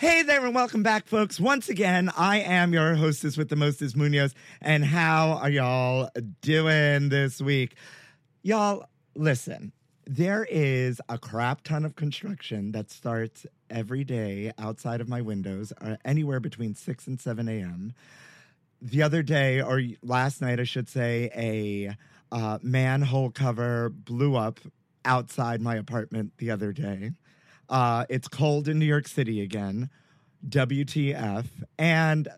Hey there, and welcome back, folks. Once again, I am your hostess with the mostest Munoz. And how are y'all doing this week? Y'all, listen, there is a crap ton of construction that starts every day outside of my windows, uh, anywhere between 6 and 7 a.m. The other day, or last night, I should say, a uh, manhole cover blew up outside my apartment the other day. Uh, it's cold in New York City again. WTF. And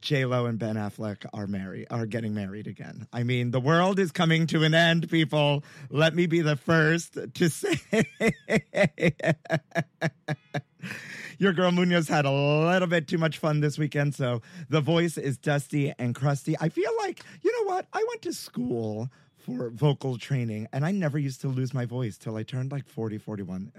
J Lo and Ben Affleck are married are getting married again. I mean, the world is coming to an end, people. Let me be the first to say Your girl Munoz had a little bit too much fun this weekend, so the voice is dusty and crusty. I feel like, you know what? I went to school for vocal training and I never used to lose my voice till I turned like 40, 41.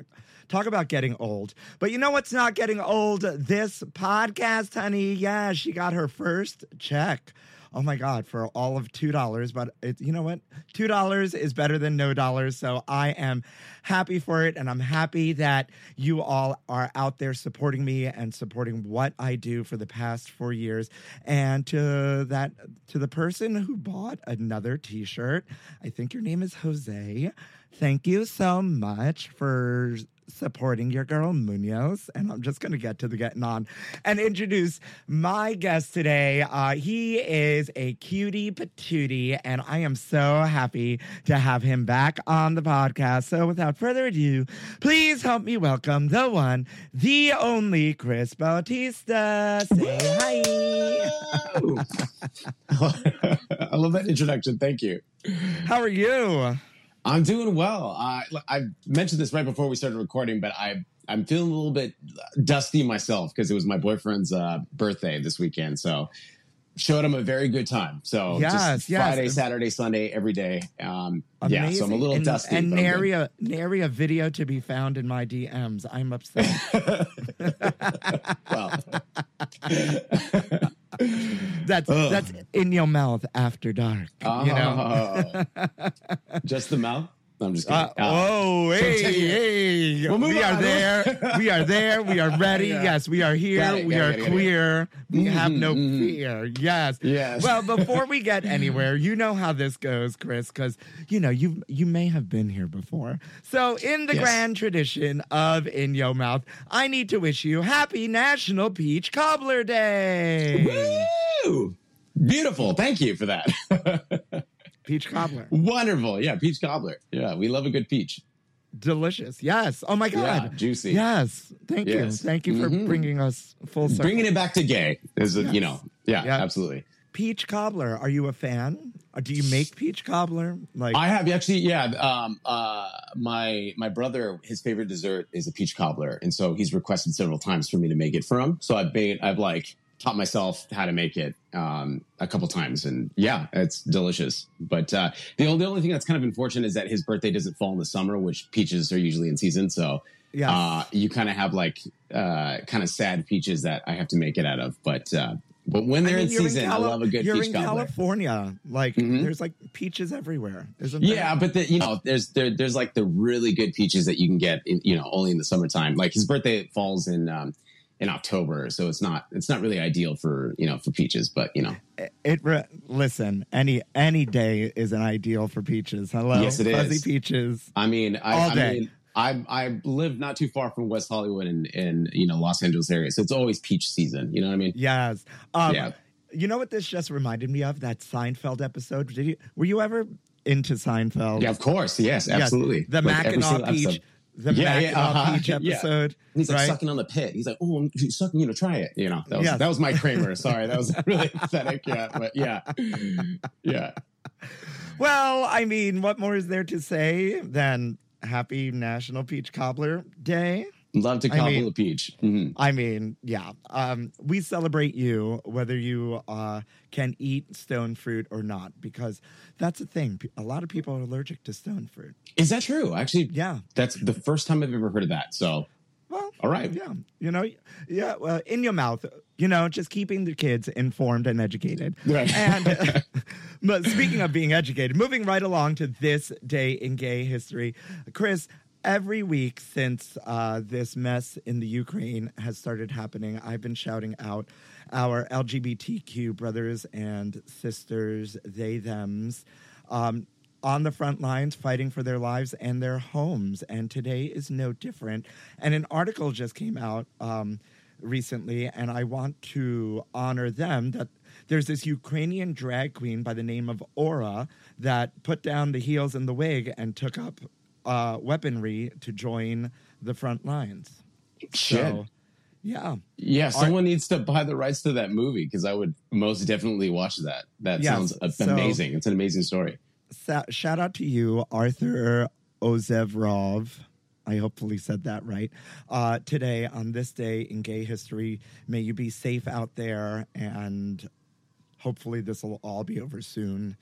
Talk about getting old. But you know what's not getting old? This podcast, honey. Yeah, she got her first check. Oh my God, for all of $2. But it, you know what? $2 is better than no dollars. So I am happy for it. And I'm happy that you all are out there supporting me and supporting what I do for the past four years. And to that, to the person who bought another t shirt, I think your name is Jose. Thank you so much for supporting your girl Munoz. And I'm just going to get to the getting on and introduce my guest today. Uh, he is a cutie patootie, and I am so happy to have him back on the podcast. So without further ado, please help me welcome the one, the only Chris Bautista. Say hi. I love that introduction. Thank you. How are you? I'm doing well. Uh, I mentioned this right before we started recording, but I I'm feeling a little bit dusty myself because it was my boyfriend's uh, birthday this weekend. So showed him a very good time. So Yes. Friday, Saturday, Sunday, every day. Um, yeah, so I'm a little and, dusty. And but I'm nary a, nary a video to be found in my DMs. I'm upset. well, that's Ugh. that's in your mouth after dark. You know. oh, just the mouth. I'm just kidding. Uh, oh, hey, take it. hey. We'll we are on. there. we are there. We are ready. Yeah. Yes, we are here. It, we are it, queer. We have no Mhm, mhm. fear. Yes. Yes. Well, before we get anywhere, you know how this goes, Chris, because you know you you may have been here before. So, in the Yes. grand tradition of In your Mouth, I need to wish you Happy National Peach Cobbler Day. Woo! Beautiful. Thank you for that. Peach cobbler, Wonderful. Yeah, peach cobbler. Yeah, we love a good peach. delicious. Yes. Oh my Yeah, God. juicy. Yes. Thank you. Thank you for Mhm. bringing us full circle. Bringing it back to gay is, Yes. you know, yeah, Yeah. absolutely. peach cobbler. Are you a fan? Or do you make peach cobbler? Like I have actually, yeah. Um, uh, my my brother, his favorite dessert is a peach cobbler, and so he's requested several times for me to make it for him. So I've made, I've like taught myself how to make it um, a couple times, and yeah, it's delicious. But uh, the only the only thing that's kind of unfortunate is that his birthday doesn't fall in the summer, which peaches are usually in season. So Yes. uh, you kind of have like uh, kind of sad peaches that I have to make it out of. But uh, but when they're I mean, in season, Cali- I love a good You're peach in cobbler. California, like Mhm. there's like peaches everywhere, isn't there? Yeah, but the, you know, there's there, there's like the really good peaches that you can get, in, you know, only in the summertime. Like his birthday falls in um, in October, so it's not it's not really ideal for you know for peaches. But you know, It re- listen, any any day is an ideal for peaches. Hello, Yes, it fuzzy is. peaches. I mean, I, All I day. mean, I I live not too far from West Hollywood and in you know Los Angeles area, so it's always peach season. You know what I mean? Yes. Um, Yeah. You know what this just reminded me of? That Seinfeld episode. Did you were you ever into Seinfeld? Yeah, of course. Yes, Yes. absolutely. The Like, Mackinaw peach. episode. The Yeah, yeah, uh-huh. peach Yeah. episode. He's like right? sucking on the pit. He's like, "Oh, he's sucking. You know, try it." You know, that was Yes. that was my Kramer. Sorry, that was really pathetic. Yeah, but yeah, yeah. Well, I mean, what more is there to say than Happy National Peach Cobbler Day? Love to I cobble mean- a peach. hmm I mean, yeah. Um, we celebrate you whether you uh, can eat stone fruit or not, because that's the thing. A lot of people are allergic to stone fruit. Is that true? Actually, Yeah. that's the first time I've ever heard of that. So, Well, all right. yeah. You know, yeah. Well, in your mouth. You know, just keeping the kids informed and educated. Right. And but speaking of being educated, moving right along to this day in gay history, Chris. Every week since uh, this mess in the Ukraine has started happening, I've been shouting out our LGBTQ brothers and sisters, they, thems, um, on the front lines fighting for their lives and their homes. And today is no different. And an article just came out um, recently, and I want to honor them that there's this Ukrainian drag queen by the name of Aura that put down the heels and the wig and took up uh, weaponry to join the front lines. Shit. So, yeah. yeah, someone needs to buy the rights to that movie because I would most definitely watch that. That sounds so- amazing. It's an amazing story. Shout out to you, Arthur Ozevrov. I hopefully said that right. Uh, today, on this day in gay history, may you be safe out there, and hopefully, this will all be over soon.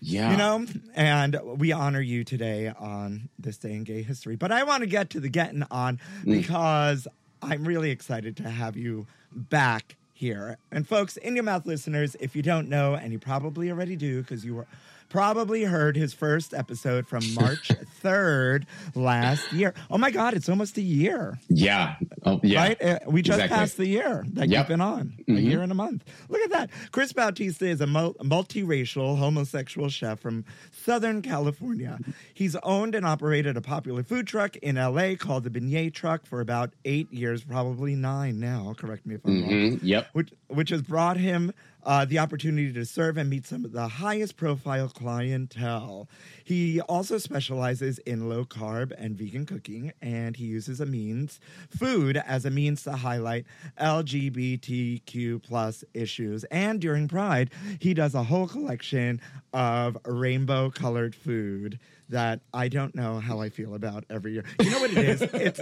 Yeah, You know, and we honor you today on this day in gay history. But I want to get to the getting on mm. because I'm really excited to have you back here. And folks, in your mouth listeners, if you don't know, and you probably already do because you were probably heard his first episode from March 3rd last year. Oh my God, it's almost a year. yeah, oh, yeah. Right? Uh, we just Exactly. passed the year that Yep. you've been on. A Mhm. year and a month. Look at that. Chris Bautista is a multiracial homosexual chef from Southern California. He's owned and operated a popular food truck in LA called the Beignet Truck for about eight years, probably nine now. Correct me if I'm wrong Mhm, Yep. which which has brought him uh, the opportunity to serve and meet some of the highest profile clientele. He also specializes in low carb and vegan cooking, and he uses a means food as a means to highlight LGBTQ plus issues. And during Pride, he does a whole collection of rainbow colored food that I don't know how I feel about every year. You know what it is? It's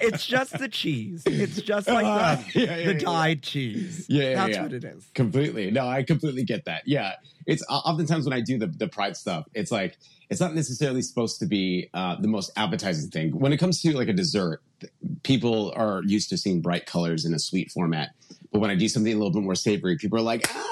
it's just the cheese. It's just like Uh, the, yeah, yeah, the yeah. dyed cheese. Yeah, yeah, that's what it is. Completely. No, I completely get that. Yeah. It's oftentimes when I do the, the pride stuff, it's like, it's not necessarily supposed to be uh, the most appetizing thing. When it comes to like a dessert, people are used to seeing bright colors in a sweet format. But when I do something a little bit more savory, people are like, ah,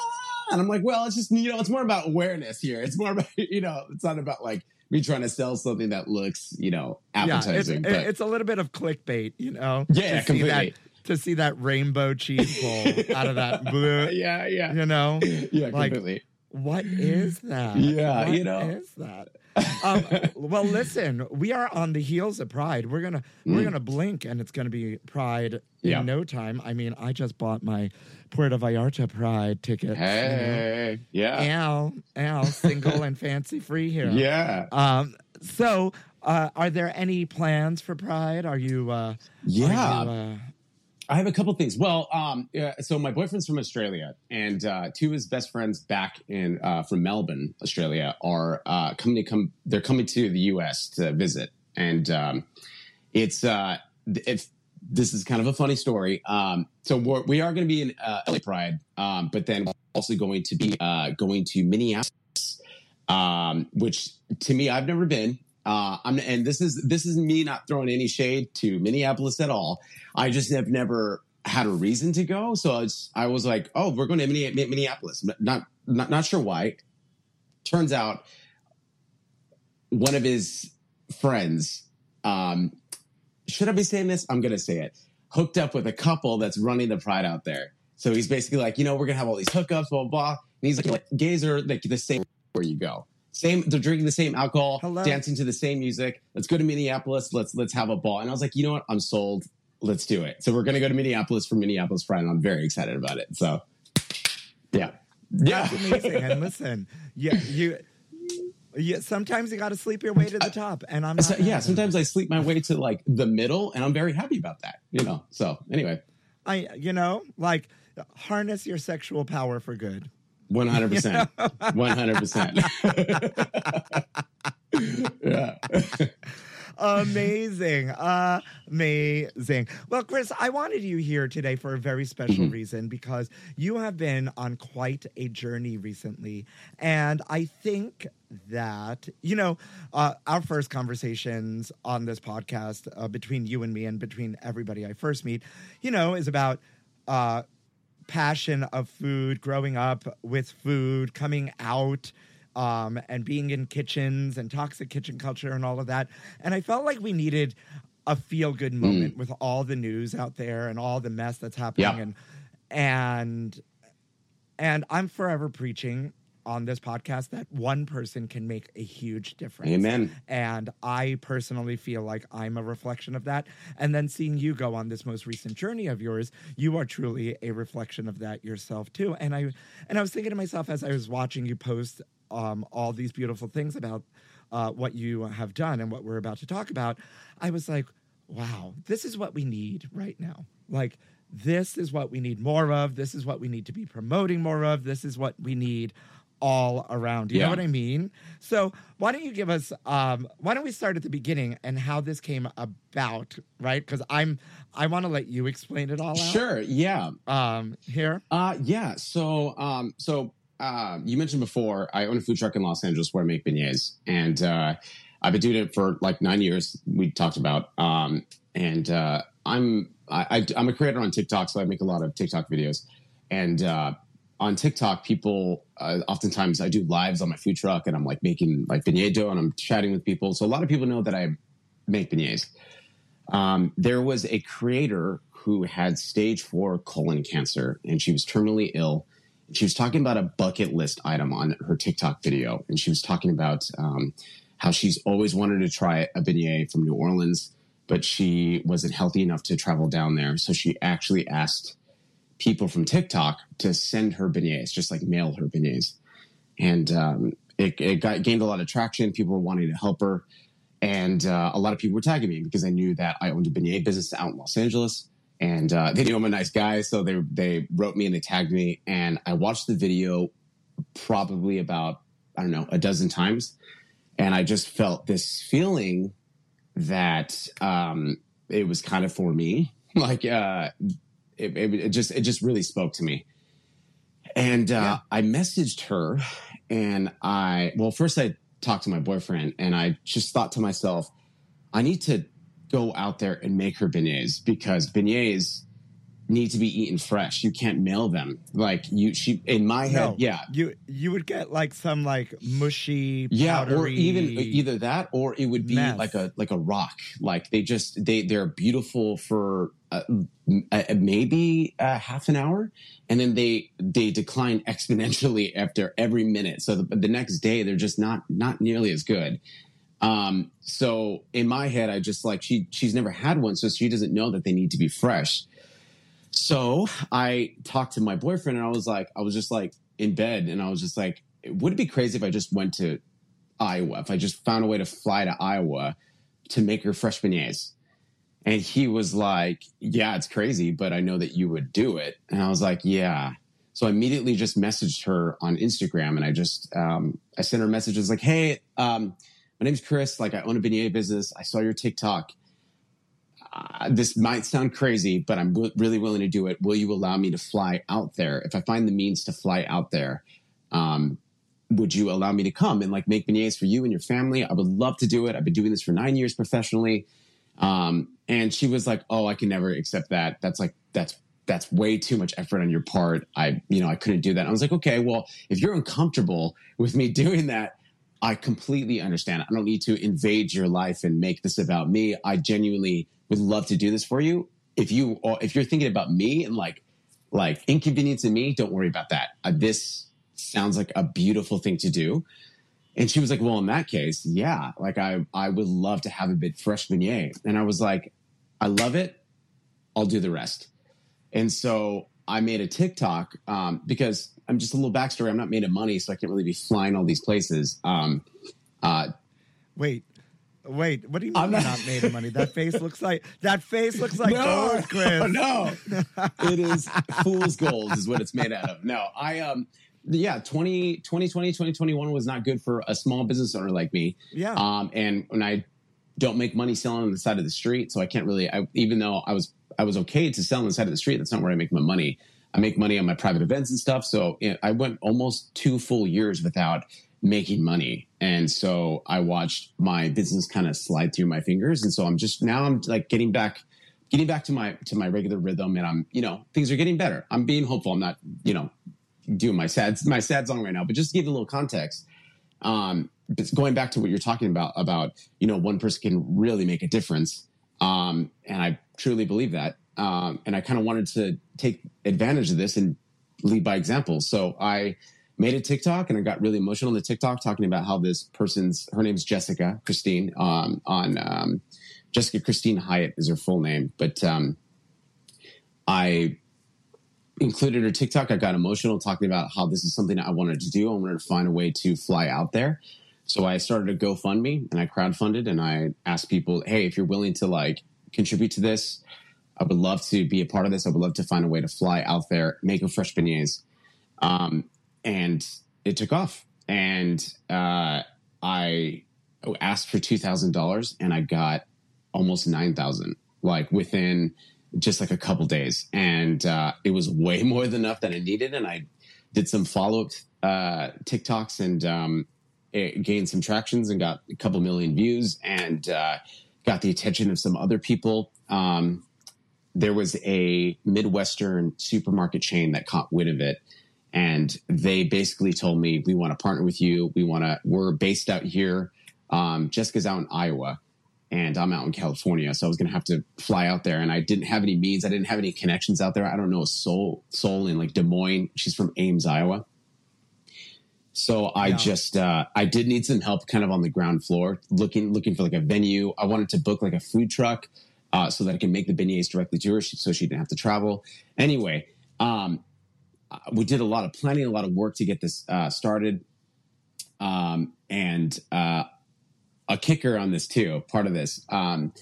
and I'm like, well, it's just, you know, it's more about awareness here. It's more about, you know, it's not about like me trying to sell something that looks, you know, Yeah, it's, but it's a little bit of clickbait, you know. Yeah, to see that completely. to see that rainbow cheese bowl out of that blue, yeah, yeah. you know. Yeah, like- completely. What is that? Yeah, What you know. is that? Um, well, listen, we are on the heels of Pride. We're gonna we're gonna blink, and it's gonna be Pride in Mm. Yeah. no time. I mean, I just bought my Puerto Vallarta Pride ticket. Hey, yeah. Al, Al, single and fancy free here. Yeah. Um. So, uh, are there any plans for Pride? Are you? Uh, Yeah. Are you, uh, I have a couple things. Well, um, yeah, so my boyfriend's from Australia, and uh, two of his best friends back in uh, from Melbourne, Australia, are uh, coming to come. They're coming to the U.S. to visit, and um, it's uh, if this is kind of a funny story. Um, so we're, we are going to be in uh, LA Pride, um, but then we're also going to be uh, going to Minneapolis, um, which to me I've never been. Uh, I'm, and this is this is me not throwing any shade to Minneapolis at all. I just have never had a reason to go, so it's, I was like, oh, we're going to Minneapolis. Not not not sure why. Turns out one of his friends um, should I be saying this? I'm going to say it. Hooked up with a couple that's running the pride out there. So he's basically like, you know, we're going to have all these hookups, blah, blah, blah. And he's like, like gays are like the same where you go. Same, they're drinking the same alcohol, Hello. dancing to the same music. Let's go to Minneapolis. Let's let's have a ball. And I was like, you know what? I'm sold. Let's do it. So we're gonna go to Minneapolis for Minneapolis Pride, and I'm very excited about it. So, yeah, yeah, That's amazing. and listen, yeah, you. Yeah, sometimes you got to sleep your way to the top, and I'm So, yeah. Sometimes I sleep my way to like the middle, and I'm very happy about that. You know. So anyway, I, you know, like harness your sexual power for good. One hundred percent, one hundred percent. Yeah. Amazing. Amazing. Well, Chris, I wanted you here today for a very special reason because you have been on quite a journey recently. And I think that, you know, uh, our first conversations on this podcast uh, between you and me and between everybody I first meet, you know, is about. Uh, passion of food, growing up with food, coming out, um, and being in kitchens and toxic kitchen culture and all of that. And I felt like we needed a feel good moment with all the news out there and all the mess that's happening. Yeah. And and and I'm forever preaching on this podcast that one person can make a huge difference. Amen. And I personally feel like I'm a reflection of that. And then seeing you go on this most recent journey of yours, you are truly a reflection of that yourself too. And I and I was thinking to myself as I was watching you post um, all these beautiful things about uh, what you have done and what we're about to talk about, I was like, wow, this is what we need right now. Like this is what we need more of. This is what we need to be promoting more of. This is what we need all around. You know what I mean? So why don't you give us um why don't we start at the beginning and how this came about, right? Because I'm I want to let you explain it all out. Sure. Yeah. Um here. Uh, yeah. So, um, so uh, you mentioned before, I own a food truck in Los Angeles where I make beignets, and uh, I've been doing it for like nine years. We talked about, um, and uh, I'm I, I, I'm a creator on TikTok, so I make a lot of TikTok videos, and uh, on TikTok, people uh, oftentimes I do lives on my food truck, and I'm like making like beignet dough, and I'm chatting with people. So a lot of people know that I make beignets. Um, there was a creator who had stage four colon cancer, and she was terminally ill. She was talking about a bucket list item on her TikTok video, and she was talking about um, how she's always wanted to try a beignet from New Orleans, but she wasn't healthy enough to travel down there. So she actually asked people from TikTok to send her beignets, just like mail her beignets. And um, it, it got, gained a lot of traction. People were wanting to help her. And uh, a lot of people were tagging me because I knew that I owned a beignet business out in Los Angeles. And uh, they knew I'm a nice guy. So they, they wrote me and they tagged me. And I watched the video probably about, I don't know, a dozen times. And I just felt this feeling that um, it was kind of for me. Like, uh, it, it, it just it just really spoke to me. And uh, Yeah. I messaged her, and I well first I talked to my boyfriend, and I just thought to myself, I need to go out there and make her beignets because beignets need to be eaten fresh. You can't mail them like you. She in my head, No. yeah, You you would get like some like mushy yeah or even either that or it would be mess. like a like a rock like they just they they're beautiful for uh, uh, maybe uh, half an hour and then they they decline exponentially after every minute. So the, the next day they're just not not nearly as good. Um so in my head i just like she she's never had one so she doesn't know that they need to be fresh. So I talked to my boyfriend and I was like, I was just like in bed and I was just like, would it be crazy if I just went to Iowa, if I just found a way to fly to Iowa to make her fresh beignets? And he was like, yeah, it's crazy, but I know that you would do it. And I was like, yeah. So I immediately just messaged her on Instagram and I just, um, I sent her messages like, hey, um, my name's Chris. Like I own a beignet business. I saw your TikTok. uh, this might sound crazy, but I'm w- really willing to do it. Will you allow me to fly out there? If I find the means to fly out there, um, would you allow me to come and like make beignets for you and your family? I would love to do it. I've been doing this for nine years professionally. Um, and she was like, Oh, I can never accept that. That's like, that's, that's way too much effort on your part. I, you know, I couldn't do that. I was like, okay, well, if you're uncomfortable with me doing that, I completely understand. I don't need to invade your life and make this about me. I genuinely would love to do this for you. If you, if you're thinking about me and like, like inconveniencing me, don't worry about that. Uh, this sounds like a beautiful thing to do. And she was like, well, in that case, yeah, like I, I would love to have a bit fresh beignet. And I was like, I love it. I'll do the rest. And so I made a TikTok um, because I'm just a little backstory. I'm not made of money, so I can't really be flying all these places. Um, uh, Wait, wait. What do you mean I'm not- not made of money? That face looks like that face looks like gold, Chris. no, it is fool's gold is what it's made out of. No, I um, yeah, 20, 2020, 2021 was not good for a small business owner like me. Yeah. Um, and when I don't make money selling on the side of the street, so I can't really. I, even though I was I was okay to sell on the side of the street, that's not where I make my money. I make money on my private events and stuff. So you know, I went almost two full years without making money, and so I watched my business kind of slide through my fingers. And so I'm just now I'm like getting back, getting back to my to my regular rhythm, and I'm you know things are getting better. I'm being hopeful. I'm not you know doing my sad my sad song right now, but just to give a little context um, going back to what you're talking about, about, you know, one person can really make a difference. Um, and I truly believe that. Um, and I kind of wanted to take advantage of this and lead by example. So I made a TikTok and I got really emotional on the TikTok talking about how this person's, her name's Jessica Christine, um, on, um, Jessica Christine Hyatt is her full name. But, um, I included her TikTok. I got emotional talking about how this is something I wanted to do. I wanted to find a way to fly out there. So I started a GoFundMe and I crowdfunded and I asked people, hey, if you're willing to like contribute to this, I would love to be a part of this. I would love to find a way to fly out there, make a fresh beignets. Um, and it took off. And uh, I asked for $2,000 and I got almost 9,000 like within just like a couple days. And uh, it was way more than enough that I needed. And I did some follow up uh, TikToks and um, gained some tractions and got a couple million views and uh, got the attention of some other people. Um, there was a Midwestern supermarket chain that caught wind of it. And they basically told me, we want to partner with you. We want to, we're based out here. Um, Jessica's out in Iowa and I'm out in California. So I was going to have to fly out there and I didn't have any means. I didn't have any connections out there. I don't know a soul, soul in like Des Moines. She's from Ames, Iowa. So I Yeah. just, uh, I did need some help kind of on the ground floor looking, looking for like a venue. I wanted to book like a food truck, uh, so that I can make the beignets directly to her so she didn't have to travel. Anyway, um, uh, we did a lot of planning, a lot of work to get this, uh, started. Um, and, uh, a kicker on this too, part of this. Um,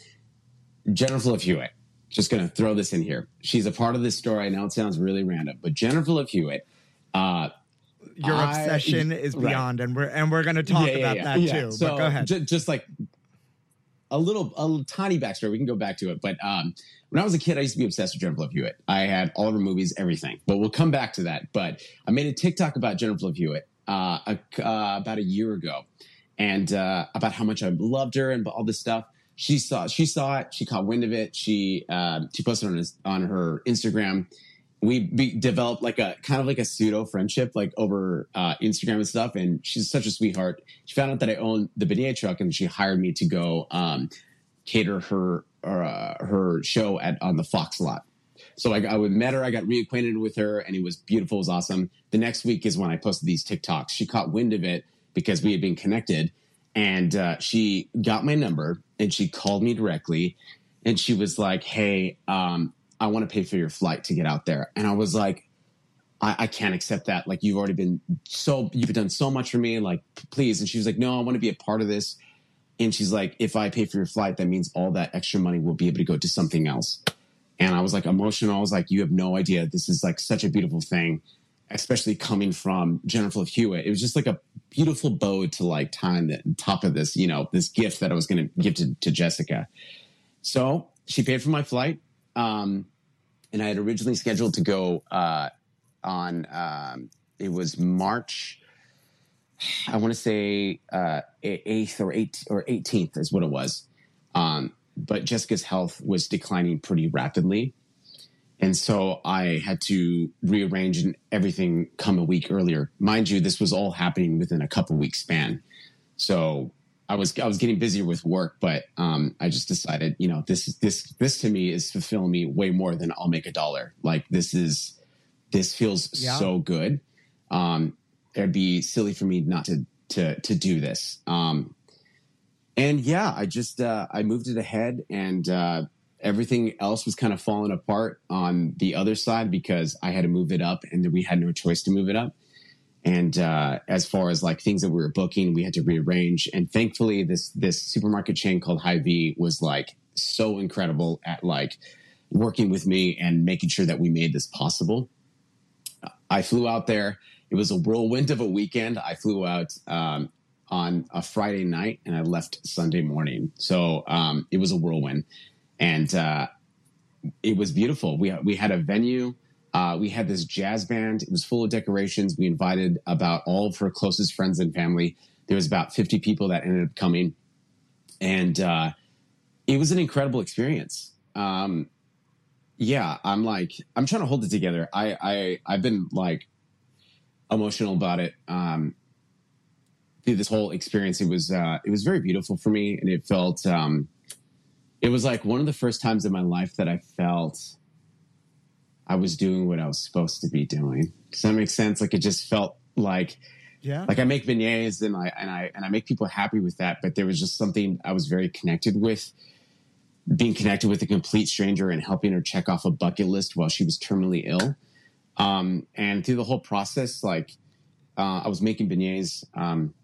Jennifer Love Hewitt, just going to throw this in here. She's a part of this story. I know it sounds really random, but Jennifer Love Hewitt, uh, Your I- obsession is right. beyond, and we're and we're going to talk Yeah, yeah, about yeah, that too. So but go ahead. ju- just like a little, a little tiny backstory. We can go back to it. But um, when I was a kid, I used to be obsessed with Jennifer Love Hewitt. I had all of her movies, everything. But we'll come back to that. But I made a TikTok about Jennifer Love Hewitt uh, a, uh, about a year ago, and uh, about how much I loved her and all this stuff. She saw, she saw it. She caught wind of it. She uh, she posted on his, on her Instagram. We be, developed like a kind of like a pseudo friendship, like over uh, Instagram and stuff. And she's such a sweetheart. She found out that I owned the beignet truck, and she hired me to go um, cater her uh, her show at on the Fox lot. So I, I met her. I got reacquainted with her, and it was beautiful. It was awesome. The next week is when I posted these TikToks. She caught wind of it because we had been connected, and uh, she got my number and she called me directly, and she was like, "Hey, um, I want to pay for your flight to get out there." And I was like, I, I can't accept that. Like you've already been so you've done so much for me. Like please. And she was like, No, I want to be a part of this. And she's like, If I pay for your flight, that means all that extra money will be able to go to something else. And I was like emotional. I was like, You have no idea. This is like such a beautiful thing, especially coming from Jennifer Hewitt. It was just like a beautiful bow to like on the top of this, you know, this gift that I was going to give to, to Jessica. So she paid for my flight. Um, and I had originally scheduled to go uh, on, um, it was March, I want to say uh, 8th or 8th or 18th is what it was. Um, but Jessica's health was declining pretty rapidly. And so I had to rearrange and everything come a week earlier. Mind you, this was all happening within a couple weeks span. So I was I was getting busier with work, but um, I just decided, you know, this this this to me is fulfilling me way more than I'll make a dollar. Like this is this feels Yeah. so good. Um, it'd be silly for me not to to to do this. Um, and yeah, I just uh, I moved it ahead, and uh, everything else was kind of falling apart on the other side because I had to move it up, and we had no choice to move it up. And uh, as far as like things that we were booking, we had to rearrange. And thankfully, this this supermarket chain called Hy-Vee was like so incredible at like working with me and making sure that we made this possible. I flew out there. It was a whirlwind of a weekend. I flew out um, on a Friday night and I left Sunday morning. So um, it was a whirlwind, and uh, it was beautiful. We we had a venue. Uh, we had this jazz band. It was full of decorations. We invited about all of her closest friends and family. There was about fifty people that ended up coming, and uh, it was an incredible experience. Um, yeah, I'm like I'm trying to hold it together. I I I've been like emotional about it. Um, through this whole experience, it was uh, it was very beautiful for me, and it felt um, it was like one of the first times in my life that I felt I was doing what I was supposed to be doing. Does that make sense? Like it just felt like Yeah. like I make beignets and I and I and I make people happy with that. But there was just something I was very connected with. Being connected with a complete stranger and helping her check off a bucket list while she was terminally ill. Um, and through the whole process, like uh, I was making beignets um,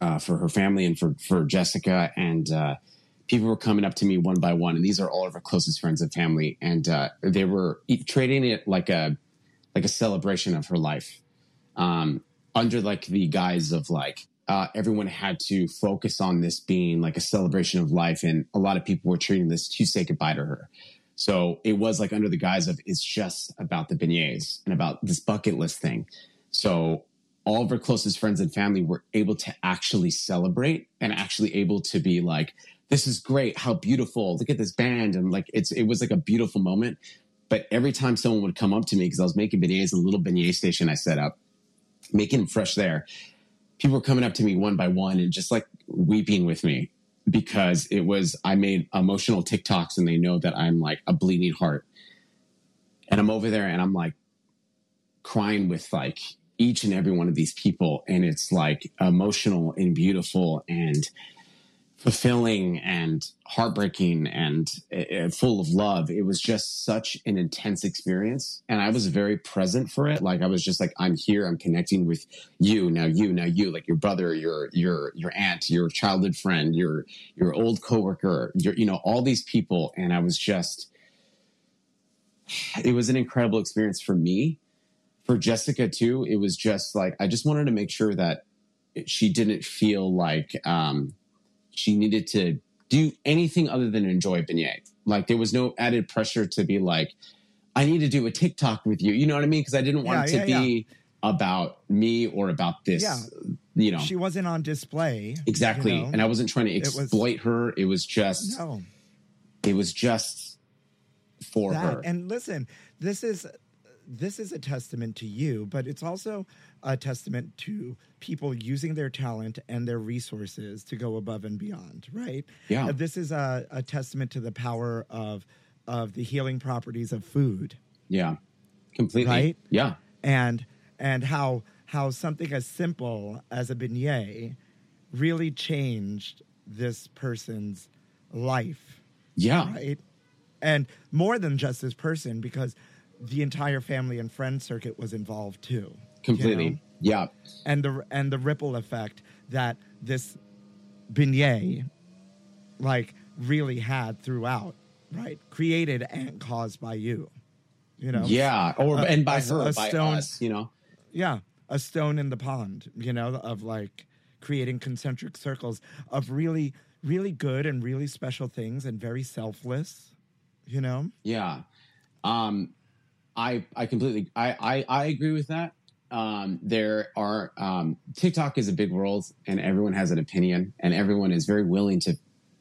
uh, for her family and for for Jessica, and uh, people were coming up to me one by one, and these are all of her closest friends and family, and uh, they were trading it like a like a celebration of her life, um, under like the guise of like uh, everyone had to focus on this being like a celebration of life, and a lot of people were treating this to say goodbye to her. So it was like under the guise of it's just about the beignets and about this bucket list thing. So all of her closest friends and family were able to actually celebrate and actually able to be like, this is great. How beautiful. Look at this band. And like, it's, it was like a beautiful moment. But every time someone would come up to me, because I was making beignets, a little beignet station I set up, making them fresh there, people were coming up to me one by one and just like weeping with me because it was, I made emotional TikToks and they know that I'm like a bleeding heart. And I'm over there and I'm like crying with like each and every one of these people. And it's like emotional and beautiful and fulfilling and heartbreaking and uh, full of love. It was just such an intense experience. And I was very present for it. Like I was just like, I'm here, I'm connecting with you, now you, now you, like your brother, your your your aunt, your childhood friend, your your old coworker, your you know, all these people. And I was just it was an incredible experience for me. For Jessica too, it was just like I just wanted to make sure that she didn't feel like um, she needed to do anything other than enjoy beignet. Like there was no added pressure to be like, I need to do a TikTok with you. You know what I mean? Because I didn't want Yeah, it to yeah, be about me or about this. Yeah. You know She wasn't on display. exactly. you know? And I wasn't trying to was- exploit her. It was just. no. It was just for that. her. And listen, this is this is a testament to you, but it's also a testament to people using their talent and their resources to go above and beyond, right? Yeah. Uh, This is a, a testament to the power of of the healing properties of food yeah. Completely. Right? Yeah. and and how how something as simple as a beignet really changed this person's life Yeah. right? And more than just this person, because the entire family and friend circuit was involved too. you Completely. know? Yeah. And the and the ripple effect that this beignet like really had throughout, right? Created and caused by you. You know? Yeah. Or A- and by a- her, a by stone- us, you know. Yeah. A stone in the pond, you know, of like creating concentric circles of really, really good and really special things and very selfless, You know? Yeah. Um, I I completely I I, I agree with that. Um, there are um, TikTok is a big world, and everyone has an opinion, and everyone is very willing to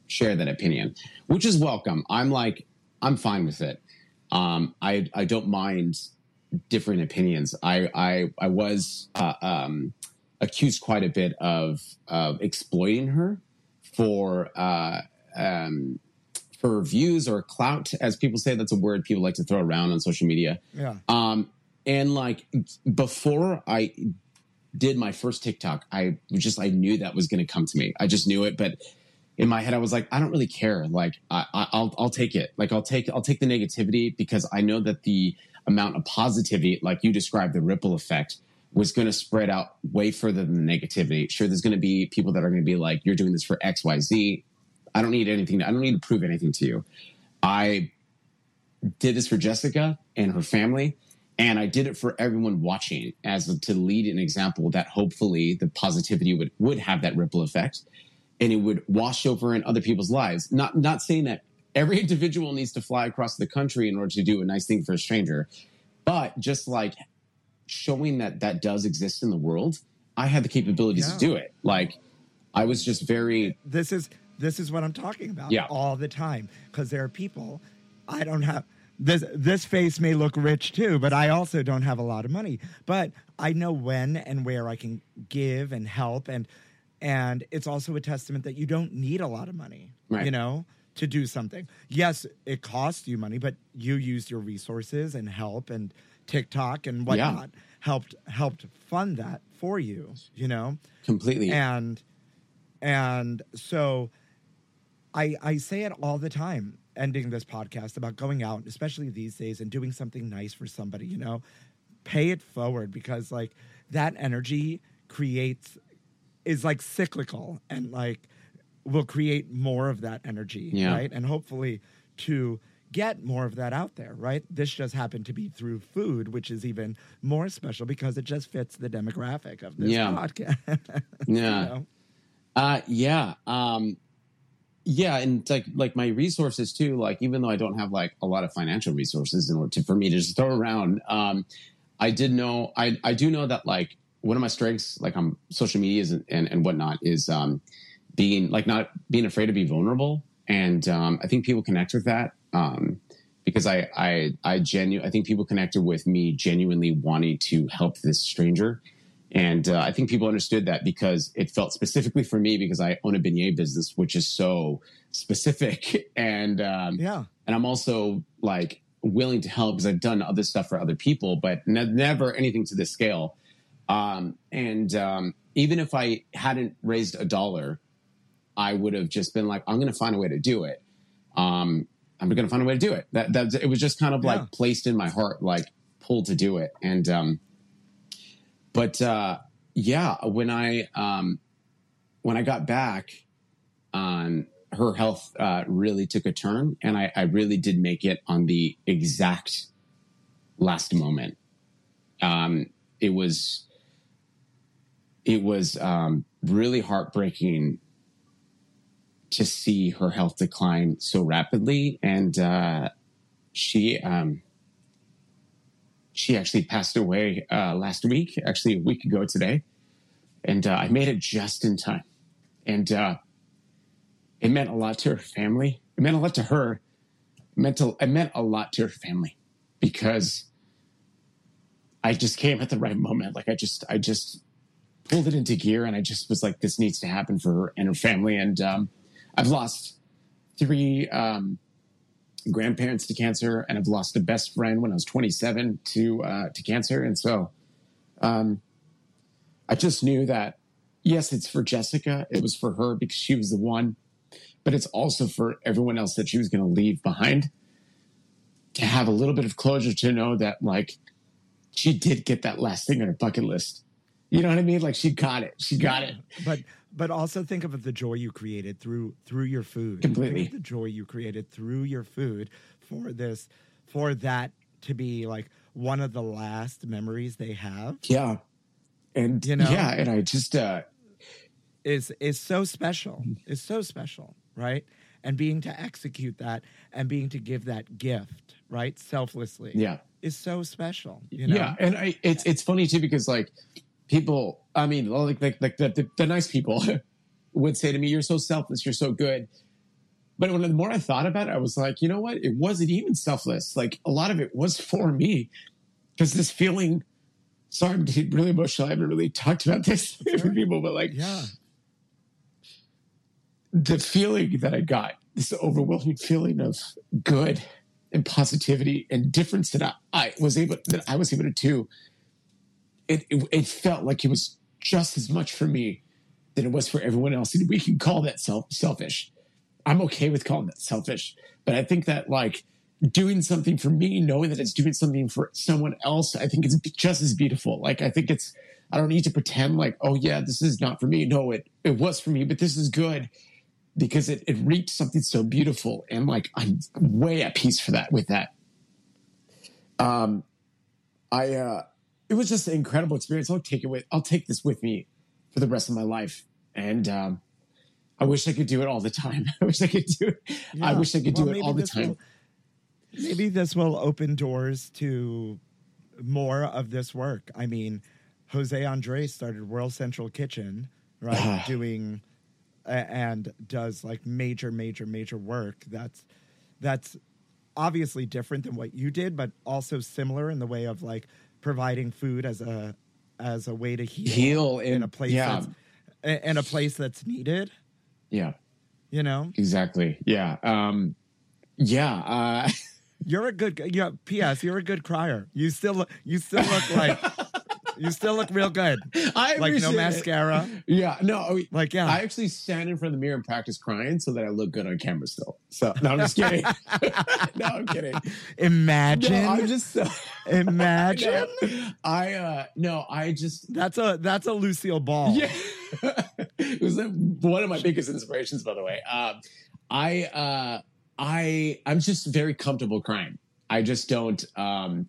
share that opinion, which is welcome. I'm like I'm fine with it. Um, I I don't mind different opinions. I I I was uh, um, accused quite a bit of of exploiting her for uh, um, for views or clout, as people say. That's a word people like to throw around on social media. Yeah. Um, and like before I did my first TikTok, I just I knew that was going to come to me. I just knew it, but in my head, I was like, I don't really care. Like I, I, I'll I'll take it. Like I'll take I'll take the negativity because I know that the amount of positivity, like you described, the ripple effect was going to spread out way further than the negativity. Sure, there's going to be people that are going to be like, "You're doing this for X, Y, Z." I don't need anything. I don't need to prove anything to you. I did this for Jessica and her family, and I did it for everyone watching as a, to lead an example that hopefully the positivity would would have that ripple effect, and it would wash over in other people's lives. Not not saying that every individual needs to fly across the country in order to do a nice thing for a stranger, but just like showing that that does exist in the world, I had the capabilities Yeah. to do it. Like I was just very This is this is what I'm talking about Yeah. all the time because there are people I don't have this this face may look rich too, but I also don't have a lot of money. But I know when and where I can give and help and and it's also a testament that you don't need a lot of money, Right. you know, to do something. Yes, it costs you money, but you used your resources and help and TikTok and whatnot helped helped fund that for you, you know? completely and and so i i say it all the time ending this podcast about going out especially these days and doing something nice for somebody you know pay it forward because like that energy creates is like cyclical and like will create more of that energy Yeah. right and hopefully to get more of that out there right this just happened to be through food which is even more special because it just fits the demographic of this Yeah. podcast yeah you know? Uh, yeah. Um, yeah, and like like my resources too. Like even though I don't have like a lot of financial resources in order to for me to just throw around, um, I did know I I do know that like one of my strengths, like on social medias and, and and whatnot, is um, being like not being afraid to be vulnerable, and um, I think people connect with that. Um, because I I I genu I think people connected with me genuinely wanting to help this stranger. And uh, I think people understood that because it felt specifically for me because I own a beignet business, which is so specific. And um, yeah and I'm also like willing to help because I've done other stuff for other people, but ne- never anything to this scale. Um, and um, even if I hadn't raised a dollar, I would have just been like, I'm going to find a way to do it. Um, I'm going to find a way to do it. That that it was just kind of Yeah. like placed in my heart, like pulled to do it. And um, but uh, yeah, when I um, when I got back, um, her health uh, really took a turn, and I, I really did make it on the exact last moment. Um, it was it was um, really heartbreaking to see her health decline so rapidly, and uh, she um, she actually passed away uh, last week, actually a week ago today, and uh, I made it just in time, and uh, it meant a lot to her family. It meant a lot to her. It meant to, it meant a lot to her family because I just came at the right moment. Like I just I just pulled it into gear, and I just was like, this needs to happen for her and her family. And um, I've lost three. Um, grandparents to cancer, and I've lost a best friend when I was 27 to uh, to cancer, and so um, I just knew that yes, it's for Jessica. It was for her because she was the one, but it's also for everyone else that she was going to leave behind. To have a little bit of closure to know that like she did get that last thing on her bucket list. You know what I mean? Like she got it. She got it. but but also think of the joy you created through through your food Completely. Think of the joy you created through your food for this for that to be like one of the last memories they have Yeah. And You know? yeah, and I just uh is is so special is so special right and being to execute that and being to give that gift, right? Selflessly. Yeah. Is so special. You know? Yeah, and I, it's it's funny too because like people, I mean, like like, like the, the the nice people would say to me, "You're so selfless. You're so good." But when the more I thought about it, I was like, you know what? It wasn't even selfless. Like a lot of it was for me because this feeling. Sorry, I'm getting really emotional. I haven't really talked about this with people, but like, Yeah. the feeling that I got, this overwhelming feeling of good and positivity and difference that I, I was able that I was able to do. It, it it felt like it was just as much for me than it was for everyone else. And we can call that self selfish. I'm okay with calling that selfish, but I think that like doing something for me, knowing that it's doing something for someone else, I think it's just as beautiful. Like I think it's I don't need to pretend like, oh yeah, this is not for me. No, it it was for me, but this is good because it, it reached something so beautiful and like i'm way at peace for that with that um i uh it was just an incredible experience i'll take it with i'll take this with me for the rest of my life and um i wish i could do it all the time i wish i could do it i wish i could Well, do it all the time will- maybe this will open doors to more of this work. I mean, Jose Andres started World Central Kitchen, right? Doing and does like major, major, major work. That's that's obviously different than what you did, but also similar in the way of like providing food as a as a way to heal, Heal in and- a place yeah. that's in a place that's needed. yeah You know, exactly yeah um yeah uh You're a good. Yeah. P.S. You're a good crier. You still. look- You still look like. you still look real good. i Like no appreciate it. mascara. yeah no Like yeah. I actually stand in front of the mirror and practice crying so that I look good on camera still. So no, I'm just kidding. no, I'm kidding. imagine. No, I'm just so, imagine. I uh no, I just That's a that's a Lucille Ball. yeah. it was uh, one of my biggest inspirations, by the way. Um, I uh I I'm just very comfortable crying. I just don't. Um,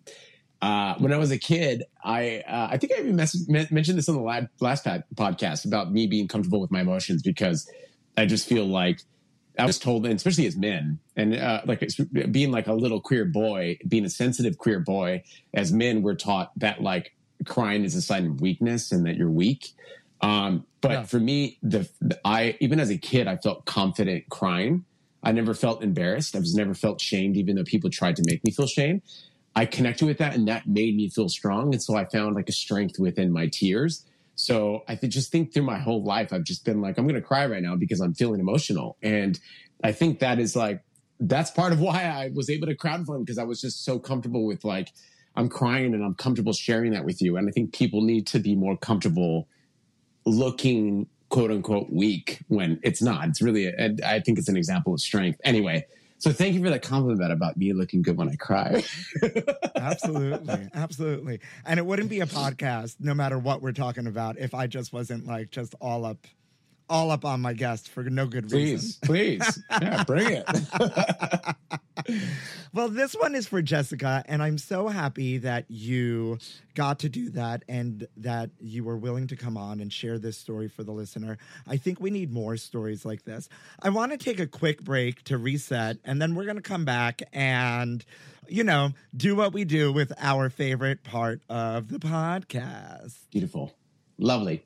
uh, when I was a kid, I uh, I think I even men- mentioned this on the last podcast about me being comfortable with my emotions because I just feel like I was told, and especially as men, and uh, like being like a little queer boy, being a sensitive queer boy, as men, we're taught that like crying is a sign of weakness and that you're weak. Um, but Yeah. for me, the, the I even as a kid, I felt confident crying. I never felt embarrassed. I was never felt shamed, even though people tried to make me feel shame. I connected with that, and that made me feel strong. And so I found like a strength within my tears. So I just think through my whole life, I've just been like, I'm going to cry right now because I'm feeling emotional. And I think that is like, that's part of why I was able to crowdfund because I was just so comfortable with like, I'm crying and I'm comfortable sharing that with you. And I think people need to be more comfortable looking quote unquote weak when it's not. It's really, and I think it's an example of strength. Anyway, so thank you for that compliment about me looking good when I cry. absolutely, absolutely. And it wouldn't be a podcast, no matter what we're talking about, if I just wasn't like just all up, all up on my guest for no good reason. please, please. Yeah, bring it. Well, this one is for Jessica, and I'm so happy that you got to do that and that you were willing to come on and share this story for the listener. I think we need more stories like this. I want to take a quick break to reset, and then we're going to come back and, you know, do what we do with our favorite part of the podcast. Beautiful. Lovely.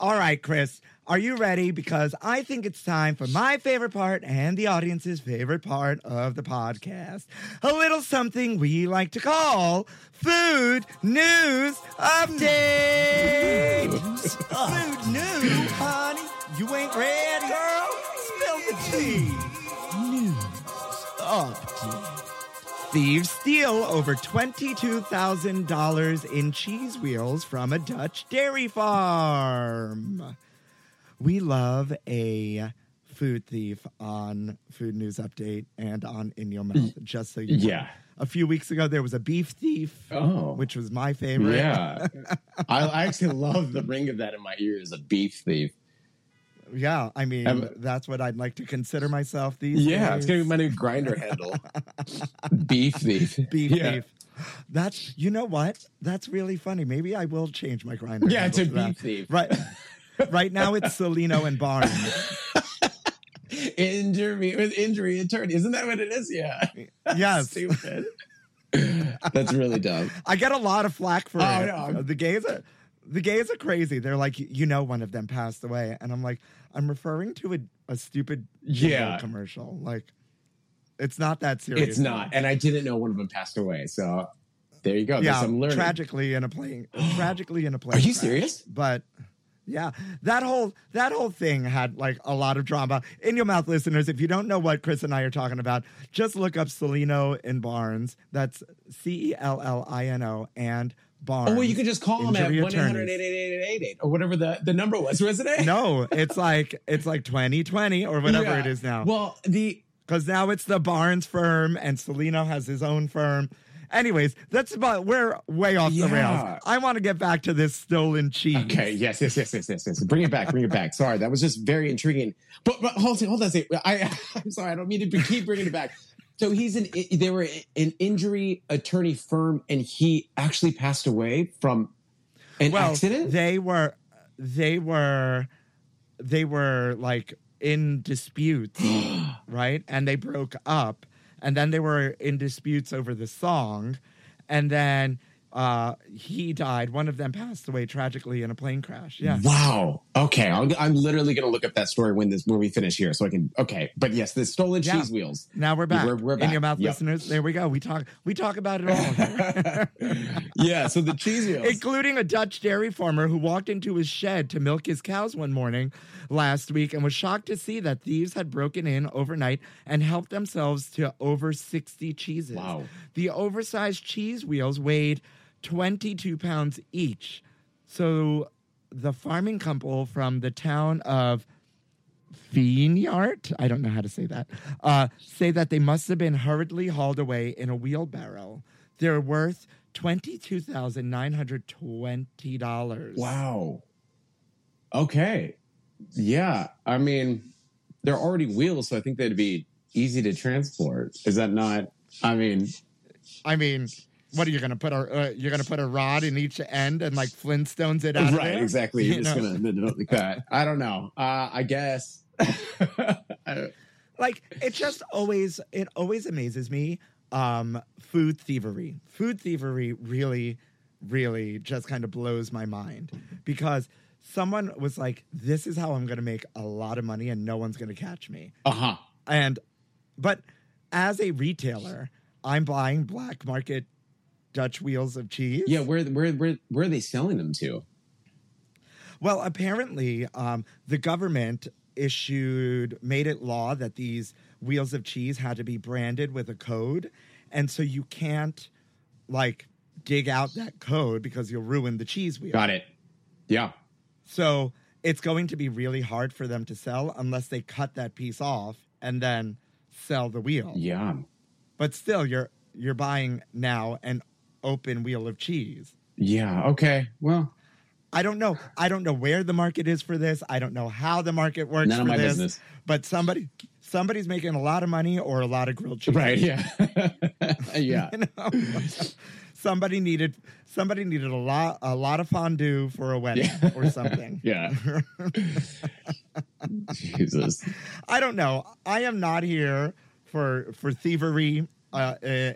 All right, Chris, are you ready? Because I think it's time for my favorite part and the audience's favorite part of the podcast. A little something we like to call Food News Update. Food News, honey. You ain't ready, girl? Spill the tea. News Update. Thieves steal over $22,000 in cheese wheels from a Dutch dairy farm. we love a food thief on Food News Update and on In Your Mouth, just so you know. Yeah. A few weeks ago, there was a beef thief, Oh. which was my favorite. Yeah. I, I actually love the ring of that in my ears, a beef thief. Yeah, I mean, Um, that's what I'd like to consider myself these days. Yeah, days. it's gonna be my new Grindr handle. beef thief. beef yeah. thief. That's you know what? That's really funny. Maybe I will change my Grindr. Yeah, it's a beef that. thief. Right. right now it's Cellino and Barnes. Injury with injury attorney. Isn't that what it is? Yeah. Yes. Stupid. That's really dumb. I get a lot of flack for Oh, it. no, The gays are the gays are crazy. They're like, you know, one of them passed away, and I'm like, I'm referring to a, a stupid Yeah. commercial. Like, it's not that serious. It's not. And I didn't know one of them passed away. So there you go. Yeah, some learning. tragically in a plane. tragically in a plane. Are you crash. serious? But yeah, that whole that whole thing had like a lot of drama. In your mouth, listeners, if you don't know what Chris and I are talking about, just look up Cellino and Barnes. That's C E L L I N O and Barnes. Oh, well, you could just call them at Injury 1 800 888 or whatever the, the number was, wasn't it? No, it's like it's like 2020 or whatever Yeah. it is now. Well, the Because now it's the Barnes firm and Cellino has his own firm. Anyways, that's about we're way off the rails. I want to get back to this stolen cheese. Okay, yes, yes, yes, yes, yes, yes. Bring it back, bring it back. Sorry, that was just very intriguing. But, but hold on, hold on a second. I, I'm sorry, I don't mean to keep bringing it back. So he's an, they were an injury attorney firm, and he actually passed away from an well, accident. they were they were they were like in disputes, right? And they broke up, and then they were in disputes over the song, and then uh, he died. One of them passed away tragically in a plane crash. Yeah. Wow. Okay, I'll, I'm literally going to look up that story when this when we finish here, so I can. Okay, but yes, the stolen Yeah. cheese wheels. Now we're back. We're- we're In your mouth, Yep. listeners. There we go. We talk. We talk about it all, yeah. So the cheese wheels. including a Dutch dairy farmer who walked into his shed to milk his cows one morning last week and was shocked to see that thieves had broken in overnight and helped themselves to over sixty cheeses. Wow. The oversized cheese wheels weighed twenty-two pounds each. So the farming couple from the town of Vineyard, I don't know how to say that, uh, say that they must have been hurriedly hauled away in a wheelbarrow. They're worth $22,920. Wow. Okay. Yeah. I mean, they're already wheels, so I think they'd be easy to transport. Is that not? I mean, I mean, what are you going to put a uh, you're going to put a rod in each end and like Flintstones it out right? Exactly. You're You just gonna like that. I don't know. Uh, I guess. I- like it just always it always amazes me um food thievery food thievery really really just kind of blows my mind because someone was like this is how i'm going to make a lot of money and no one's going to catch me uh-huh. and but as a retailer i'm buying black market dutch wheels of cheese Yeah. Where where where where are they selling them to? Well, apparently, um, the government issued made it law that these wheels of cheese had to be branded with a code, and so you can't like dig out that code because you'll ruin the cheese wheel. Got it. Yeah. So it's going to be really hard for them to sell unless they cut that piece off and then sell the wheel. Yeah. But still, you're you're buying now an open wheel of cheese. Yeah. Okay. Well, I don't know. I don't know where the market is for this. I don't know how the market works None of for my this. business. But somebody somebody's making a lot of money or a lot of grilled cheese. right. Yeah. yeah. Somebody needed somebody needed a lot a lot of fondue for a wedding Yeah. or something. Yeah. Jesus. I don't know. I am not here for for thievery uh, uh,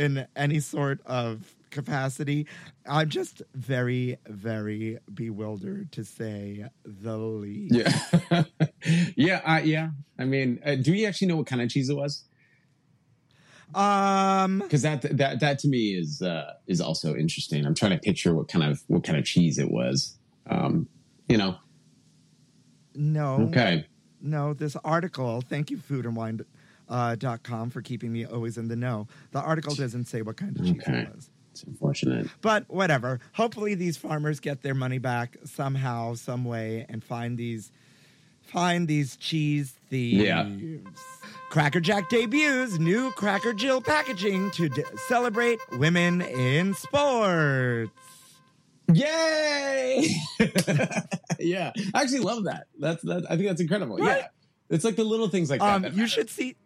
in any sort of capacity. I'm just very very bewildered to say the least. Yeah. yeah. Uh, yeah. I mean, uh, do you actually know what kind of cheese it was? Um Because that that that to me is uh, is also interesting. I'm trying to picture what kind of what kind of cheese it was. Um, you know. no. Okay. No, this article, thank you, foodandwine.com uh, dot com for keeping me always in the know. The article doesn't say what kind of cheese Okay. it was. It's unfortunate. But whatever. Hopefully these farmers get their money back somehow, some way, and find these find these cheese thieves. Yeah. Cracker Jack debuts new Cracker Jill packaging to d- celebrate women in sports. Yay! yeah, I actually love that. That's that. I think that's incredible. Right? Yeah, it's like the little things like Um, that. that you should see,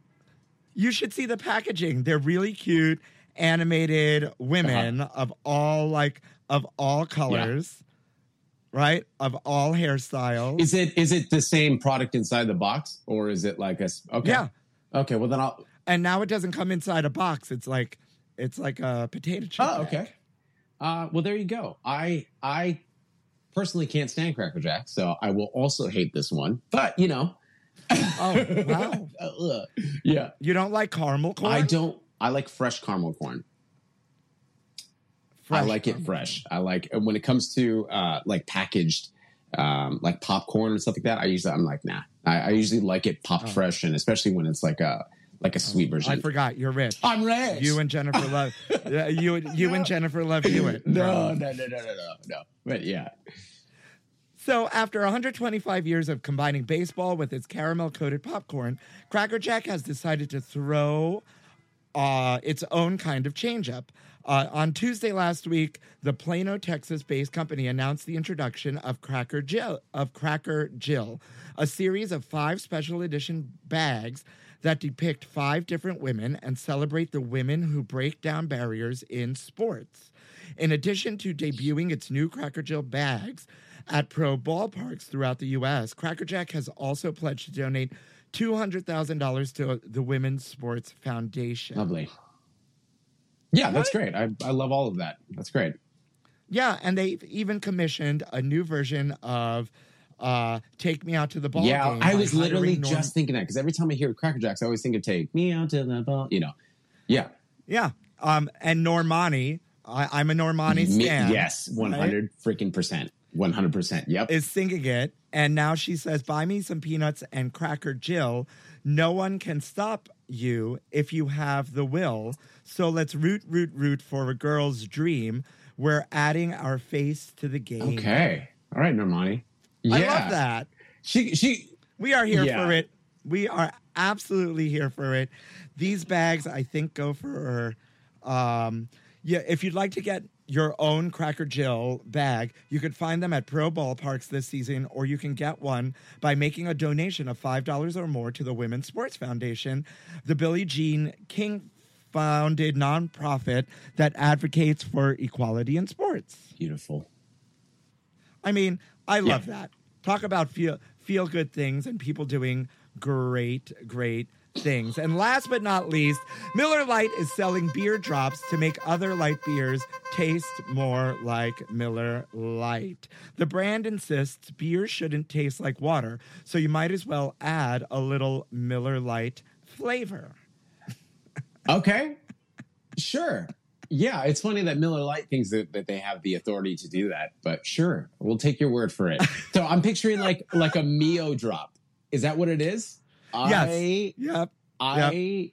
you should see the packaging. They're really cute, animated women Uh-huh. of all like of all colors, right? Of all hairstyles. Is it is it the same product inside the box, or is it like a Okay. Yeah. Okay. Well, then I'll. and now it doesn't come inside a box. It's like it's like a potato chip. Oh, bag. okay. Uh, well, there you go. I I personally can't stand Cracker Jack, so I will also hate this one. But you know, Oh wow! Ugh. yeah, You don't like caramel corn? I don't. I like fresh caramel corn. I Fresh like it caramel. fresh. I like and when it comes to uh, like packaged, um, like popcorn and stuff like that. I usually I'm like nah. I, I usually like it popped fresh, and especially when it's like a like a sweet version. Oh. I forgot. You're rich. I'm rich. You and Jennifer love. Yeah, you you and Jennifer love Hewitt. no, no, no, no, no, no, no. But yeah, So, after 125 years of combining baseball with its caramel coated popcorn, Cracker Jack has decided to throw uh, its own kind of changeup. Uh, on Tuesday last week, the Plano, Texas-based company announced the introduction of Cracker Jill, of Cracker Jill, a series of five special edition bags that depict five different women and celebrate the women who break down barriers in sports. In addition to debuting its new Cracker Jill bags at pro ballparks throughout the U.S., Cracker Jack has also pledged to donate $200,000 to the Women's Sports Foundation. lovely. Yeah, that's great. I I love all of that. That's great. Yeah, and they've even commissioned a new version of uh, "Take Me Out to the Ball." yeah, Game I was literally Norm- just thinking that because every time I hear Cracker Jacks, I always think of "Take Me Out to the Ball." You know, yeah, yeah, um, and Normani. I, I'm a Normani Me- stan. yes, one hundred freaking percent, one hundred percent. Yep. is singing it, and now she says, "Buy me some peanuts and Cracker Jill." No one can stop you if you have the will. So let's root, root, root for a girl's dream. We're adding our face to the game. okay, all right, Normani. Yeah, I love that. She she We are here Yeah. for it. We are absolutely here for it. These bags, I think, go for. her. Um, yeah, if you'd like to get your own Cracker Jill bag, you could find them at Pro Ballparks this season, or you can get one by making a donation of $5 or more to the Women's Sports Foundation, the Billie Jean King founded nonprofit that advocates for equality in sports. beautiful. I mean, I love that. Talk about feel feel good things and people doing great, great things. And last but not least, Miller Lite is selling beer drops to make other light beers taste more like Miller Lite. The brand insists beer shouldn't taste like water, so you might as well add a little Miller Lite flavor. Okay, sure. Yeah, it's funny that Miller Lite thinks that, that they have the authority to do that, but sure, we'll take your word for it. so I'm picturing like like a Mio drop. Is that what it is? Yes. I, Yep. I,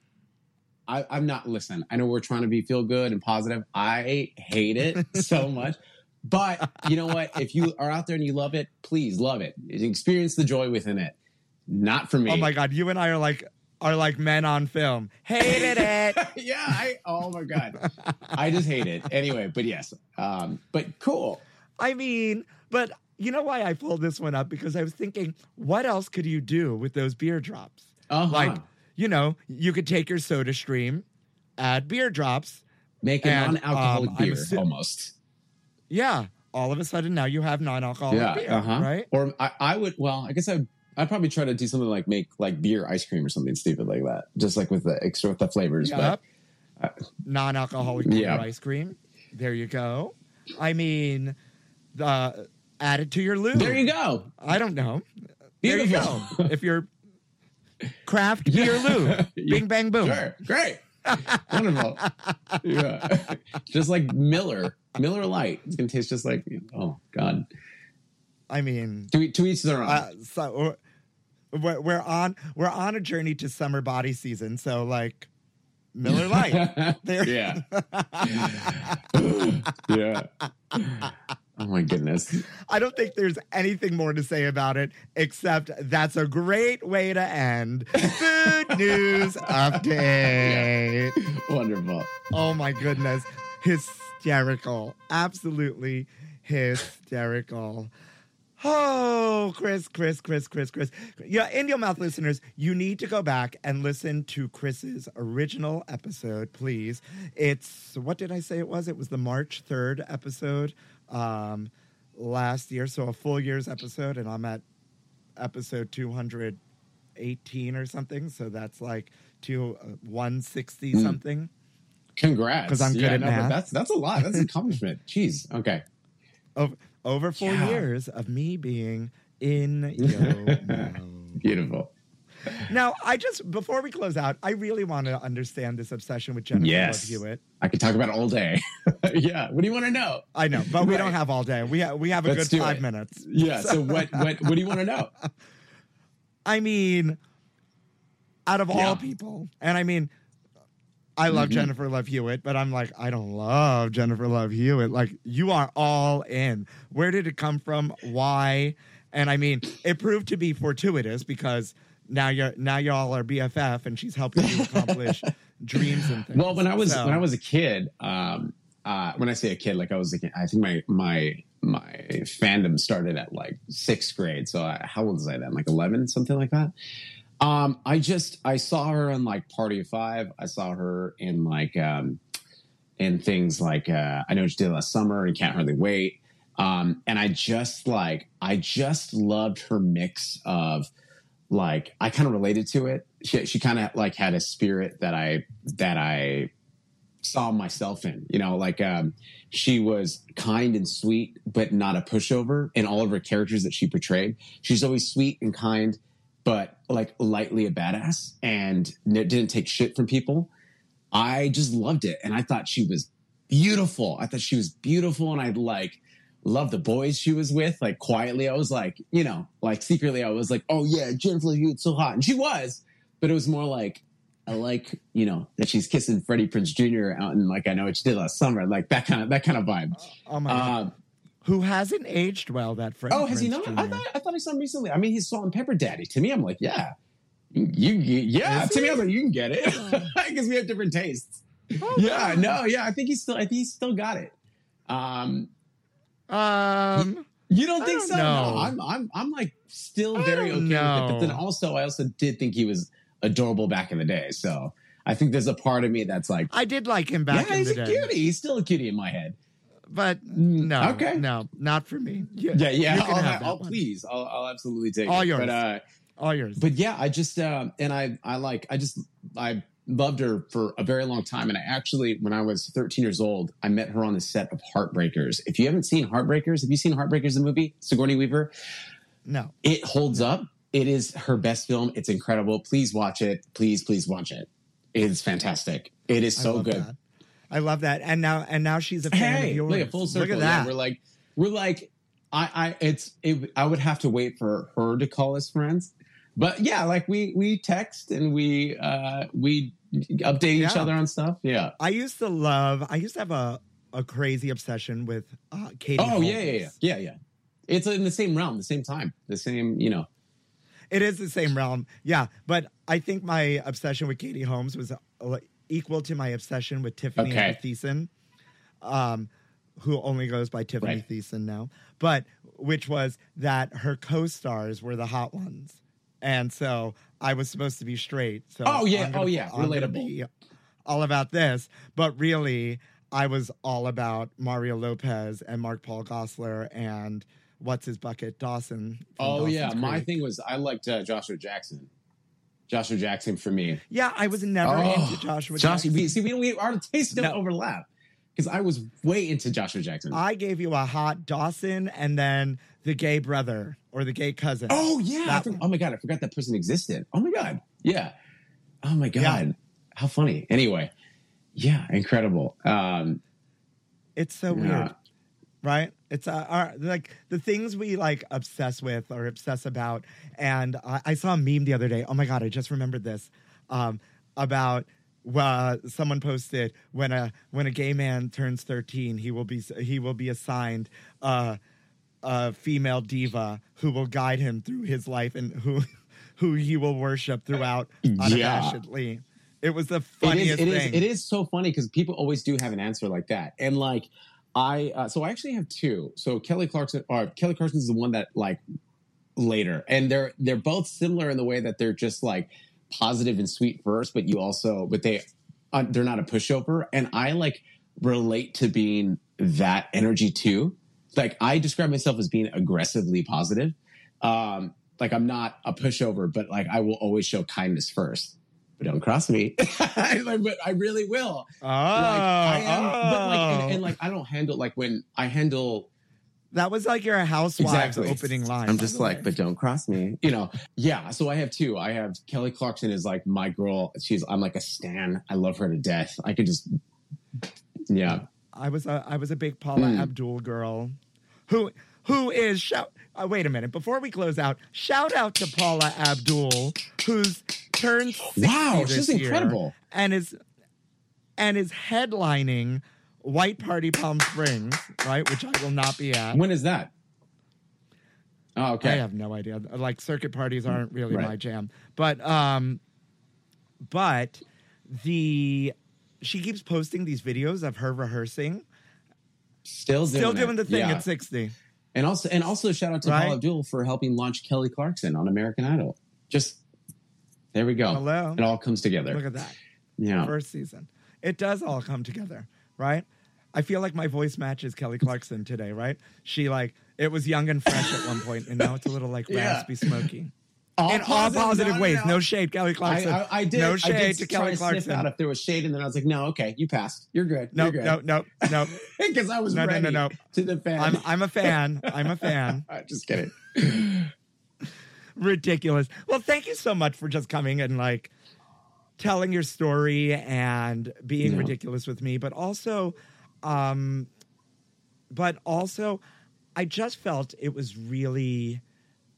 I, I'm not. Listen, I know we're trying to be feel good and positive. I hate it so much, but you know what? If you are out there and you love it, please love it. Experience the joy within it. Not for me. Oh my god, you and I are like are like men on film. Hated it. yeah, I oh my god. I just hate it. Anyway, but yes. Um, but cool. I mean, but you know why I pulled this one up? Because I was thinking, what else could you do with those beer drops? Uh-huh. Like, you know, you could take your soda stream, add beer drops. Make a non-alcoholic um, beer assu- almost. Yeah. All of a sudden now you have non-alcoholic beer, uh-huh. right? Or I, I would well, I guess I'd I'd probably try to do something like make like beer ice cream or something stupid like that. Just like with the extra with the flavors. Yep. But Non-alcoholic beer Yeah. ice cream. There you go. I mean, the add it to your lube. there you go. I don't know. There you Beautiful. go. if you're craft beer lube, Yeah. bing bang boom. Sure. Great. Wonderful. Yeah. just like Miller. Miller Lite. It's gonna taste just like oh God. I mean, To, to each their own. uh, so we're, we're on we're on a journey to summer body season. So like Miller Lite. There. yeah. yeah. Oh my goodness. I don't think there's anything more to say about it except that's a great way to end. Food news update. Wonderful. Oh my goodness. Hysterical. Absolutely hysterical. Oh, Chris, Chris, Chris, Chris, Chris. Yeah, in your mouth listeners, you need to go back and listen to Chris's original episode, please. It's what did I say it was? It was the March 3rd episode um last year, so a full year's episode, and I'm at episode 218 or something. So that's like two uh, 160 Mm. something. Congrats. 'Cause I'm good Yeah, at no, math. That's that's a lot. That's an accomplishment. Jeez. Okay. over, over four Yeah. years of me being in yo mouth. Beautiful. Now, I just before we close out, I really want to understand this obsession with Jennifer Yes. Love Hewitt. I could talk about it all day. yeah. What do you want to know? I know, but we don't have all day. We ha- we have a Let's good five it. minutes. Yeah. So what what what do you want to know? I mean, out of Yeah. all people, and I mean, I love Mhm. Jennifer Love Hewitt, but I'm like, I don't love Jennifer Love Hewitt. Like, you are all in. Where did it come from? Why? And I mean, it proved to be fortuitous because now you're now y'all are BFF, and she's helping you accomplish dreams and things. Well, when I was So- when I was a kid, um, uh, when I say a kid, like I was, a kid, I think my my my fandom started at like sixth grade. So I, how old was I then? Like eleven, something like that. Um, I just I saw her in like Party of Five. I saw her in like um, in things like uh, I know she did last summer and Can't Hardly Wait. Um, and I just like I just loved her mix of like I kind of related to it. She she kind of like had a spirit that I that I saw myself in. You know, like um, she was kind and sweet, but not a pushover in all of her characters that she portrayed. She's always sweet and kind, but like lightly a badass and didn't take shit from people. I just loved it, and I thought she was beautiful. I thought she was beautiful, and I like loved the boys she was with. Like quietly, I was like, you know, like secretly, I was like, oh yeah, Jennifer Love Hewitt's so hot, and she was, but it was more like. I like, you know, that she's kissing Freddie Prinze Jr. out and like I know what she did last summer, like that kind of that kind of vibe. oh my God. Um, who hasn't aged well? That friend. oh, has he not? I thought I thought I saw him recently. I mean, he's Salt and Pepper Daddy. To me, I'm like, yeah, you, you yeah. Is To me. I'm like, you can get it because we have different tastes. Oh, yeah, no, yeah. I think he's still. I think he's still got it. Um, Um. you don't I think don't so? know. No, I'm. I'm. I'm like still very don't okay with it. But then also, I also did think he was adorable back in the day. So I think there's a part of me that's like, I did like him back in the day. yeah, in he's the a day, cutie. He's still a cutie in my head. but no, okay. no, not for me. You- Yeah, yeah. you can I'll, have that I'll please. I'll, I'll absolutely take All it. yours. But uh, all yours. but yeah, I just um, and I I like I just I loved her for a very long time. And I actually, when I was 13 years old, I met her on the set of Heartbreakers. If you haven't seen Heartbreakers, have you seen Heartbreakers, the movie? Sigourney Weaver. no, It holds up. It is her best film. It's incredible. Please watch it. Please, please watch it. It is fantastic. It is so good. that. I love that. And now, and now she's a fan Hey, of yours. look at full circle. Look at Yeah, that. we're like, we're like, I, I, it's, it, I would have to wait for her to call us friends, but yeah, like we, we text and we, uh, we update each other on stuff. Yeah. I used to love. I used to have a a crazy obsession with uh, Katie. Oh Holmes. yeah, yeah, yeah, yeah, yeah. It's in the same realm, the same time, the same, you know. It is the same realm, yeah. But I think my obsession with Katie Holmes was uh, equal to my obsession with Tiffany Okay. Thiessen, um, who only goes by Tiffany Right. Thiessen now. But which was that her co-stars were the hot ones, and so I was supposed to be straight. So Oh, yeah. Gonna- Oh, yeah. I'm Relatable. be all about this, but really, I was all about Mario Lopez and Mark Paul Gosselaar and what's his bucket Dawson. Oh yeah, Dawson's my thing was I liked uh, Joshua Jackson. Joshua Jackson for me. Yeah, I was never Oh, into Joshua Joshua, Jackson. we, see, we, we our tastes don't No. overlap because I was way into Joshua Jackson. I gave you a hot Dawson and then the gay brother or the gay cousin. Oh yeah. I That for- oh my god, I forgot that person existed. Oh my god. Yeah. Oh my god. Yeah. How funny. Anyway. Yeah, incredible. Um It's so Yeah. weird, right? It's uh, our, like the things we like obsess with or obsess about. And I, I saw a meme the other day. Oh my god, I just remembered this um, about uh, someone posted when a when a gay man turns 13 he will be he will be assigned uh, a female diva who will guide him through his life and who who he will worship throughout Yeah. unabashedly it was the funniest it is, thing it is so funny because people always do have an answer like that. And like, I, uh, so I actually have two. So Kelly Clarkson, or Kelly Clarkson is the one that like later, and they're they're both similar in the way that they're just like positive and sweet first, but you also, but they, uh, they're not a pushover. And I like relate to being that energy too. Like I describe myself as being aggressively positive. Um, like I'm not a pushover, but like I will always show kindness first. But don't cross me. like, but I really will. oh, Like, I am, but like, oh. and, and like, I don't handle like when I handle that was like your housewives opening line I'm just like, way. but don't cross me. You know, yeah. So I have two. I have Kelly Clarkson is like my girl. She's I'm like a stan. I love her to death. I could just, yeah. I was a I was a big Paula Mm. Abdul girl, who who is shout. Uh, wait a minute before we close out. Shout out to Paula Abdul, who's turned 60 Wow, this she's incredible. and is and is headlining White Party Palm Springs, right? Which I will not be at. When is that? Oh, okay. I have no idea. Like circuit parties aren't really Right. my jam. But um but the she keeps posting these videos of her rehearsing. Still doing, Still it. the thing Yeah. at 60. And also, and also, shout out to Right? Paula Abdul for helping launch Kelly Clarkson on American Idol. Just there we go. Hello. It all comes together. Look at that. yeah. First season. It does all come together, right? I feel like my voice matches Kelly Clarkson today, right? She like it was young and fresh at one point, and now it's a little like Yeah. raspy, smoky. All In all positive no, ways. no. No shade, Kelly Clarkson. I, I did. No I shade did to Kelly sniff Clarkson. out if there was shade, and then I was like, "No, okay, you passed. You're good. No, You're good." no, no, no. because I was No, no, no, no. to defend. I'm I'm a fan. I'm a fan. just kidding. Ridiculous. Well, thank you so much for just coming and like telling your story and being Yeah. ridiculous with me, but also um but also I just felt it was really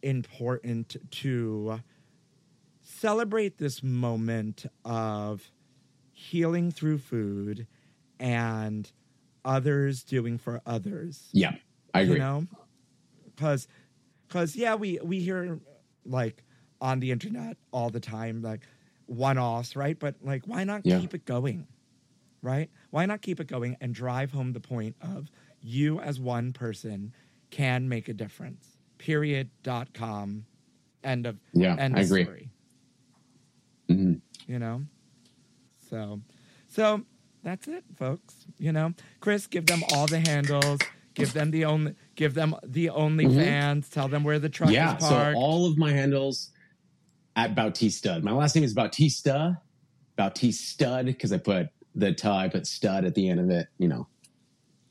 important to celebrate this moment of healing through food and others doing for others Yeah, I agree. you know because because yeah we we hear like on the internet all the time like one-offs right? But like why not Yeah. keep it going right? Why not keep it going and drive home the point of you as one person can make a difference. Period. Dot com. End of Yeah, end I of agree. story. Mhm. you know? So so that's it folks. You know? Chris give them all the handles. Give them the only give them the only fans. Tell them where the truck Mm-hmm. Yeah, is so parked. all of my handles at Bautistud. My last name is Bautista, Bautistud, because I put the t, I put stud at the end of it. You know,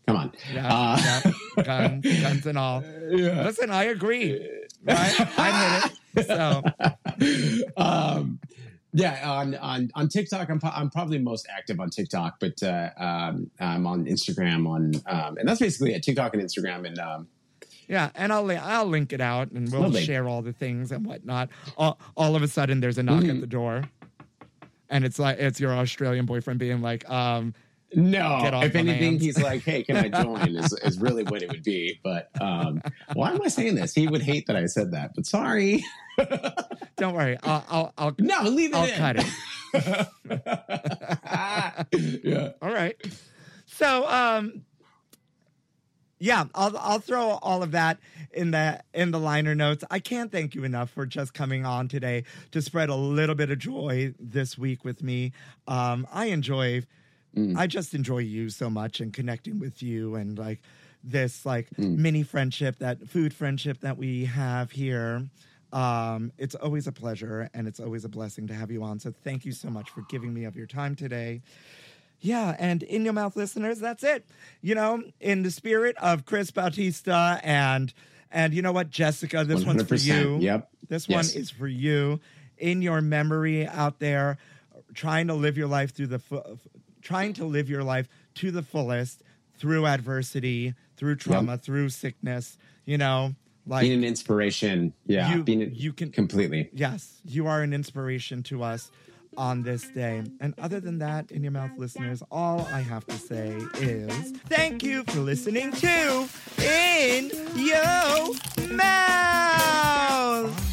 come on. yeah, Uh, yeah, guns guns and all yeah. listen i agree right i hit it so um, yeah, on on on TikTok, I'm I'm probably most active on TikTok, but uh, um, I'm on Instagram on, um, and that's basically it. TikTok and Instagram, and um, yeah and i'll i'll link it out and we'll Lovely. share all the things and whatnot all, all of a sudden there's a knock Mm-hmm. at the door and it's like it's your australian boyfriend being like um no, Get off if anything, hands. he's like, "Hey, can I join?" is, is really what it would be. But um, why am I saying this? He would hate that I said that. But sorry. don't worry i'll i'll, I'll No, leave it I'll in. cut it. yeah. All right. So, um, yeah, I'll I'll throw all of that in the in the liner notes. I can't thank you enough for just coming on today to spread a little bit of joy this week with me. Um, I enjoy, I just enjoy you so much and connecting with you and like this like mini friendship, that food friendship that we have here. Um, it's always a pleasure and it's always a blessing to have you on. So thank you so much for giving me of your time today. Yeah, and in your mouth listeners, that's it. You know, in the spirit of Chris Bautista and and you know what, Jessica, this one's for you. Yep. This Yes. one is for you. In your memory out there, trying to live your life through the fu- trying to live your life to the fullest through adversity, through trauma, through sickness, you know, like Being an inspiration. Yeah. You- being you can- completely. Yes, you are an inspiration to us. On this day. And other than that, in your mouth listeners, all I have to say is thank you for listening to In your mouth.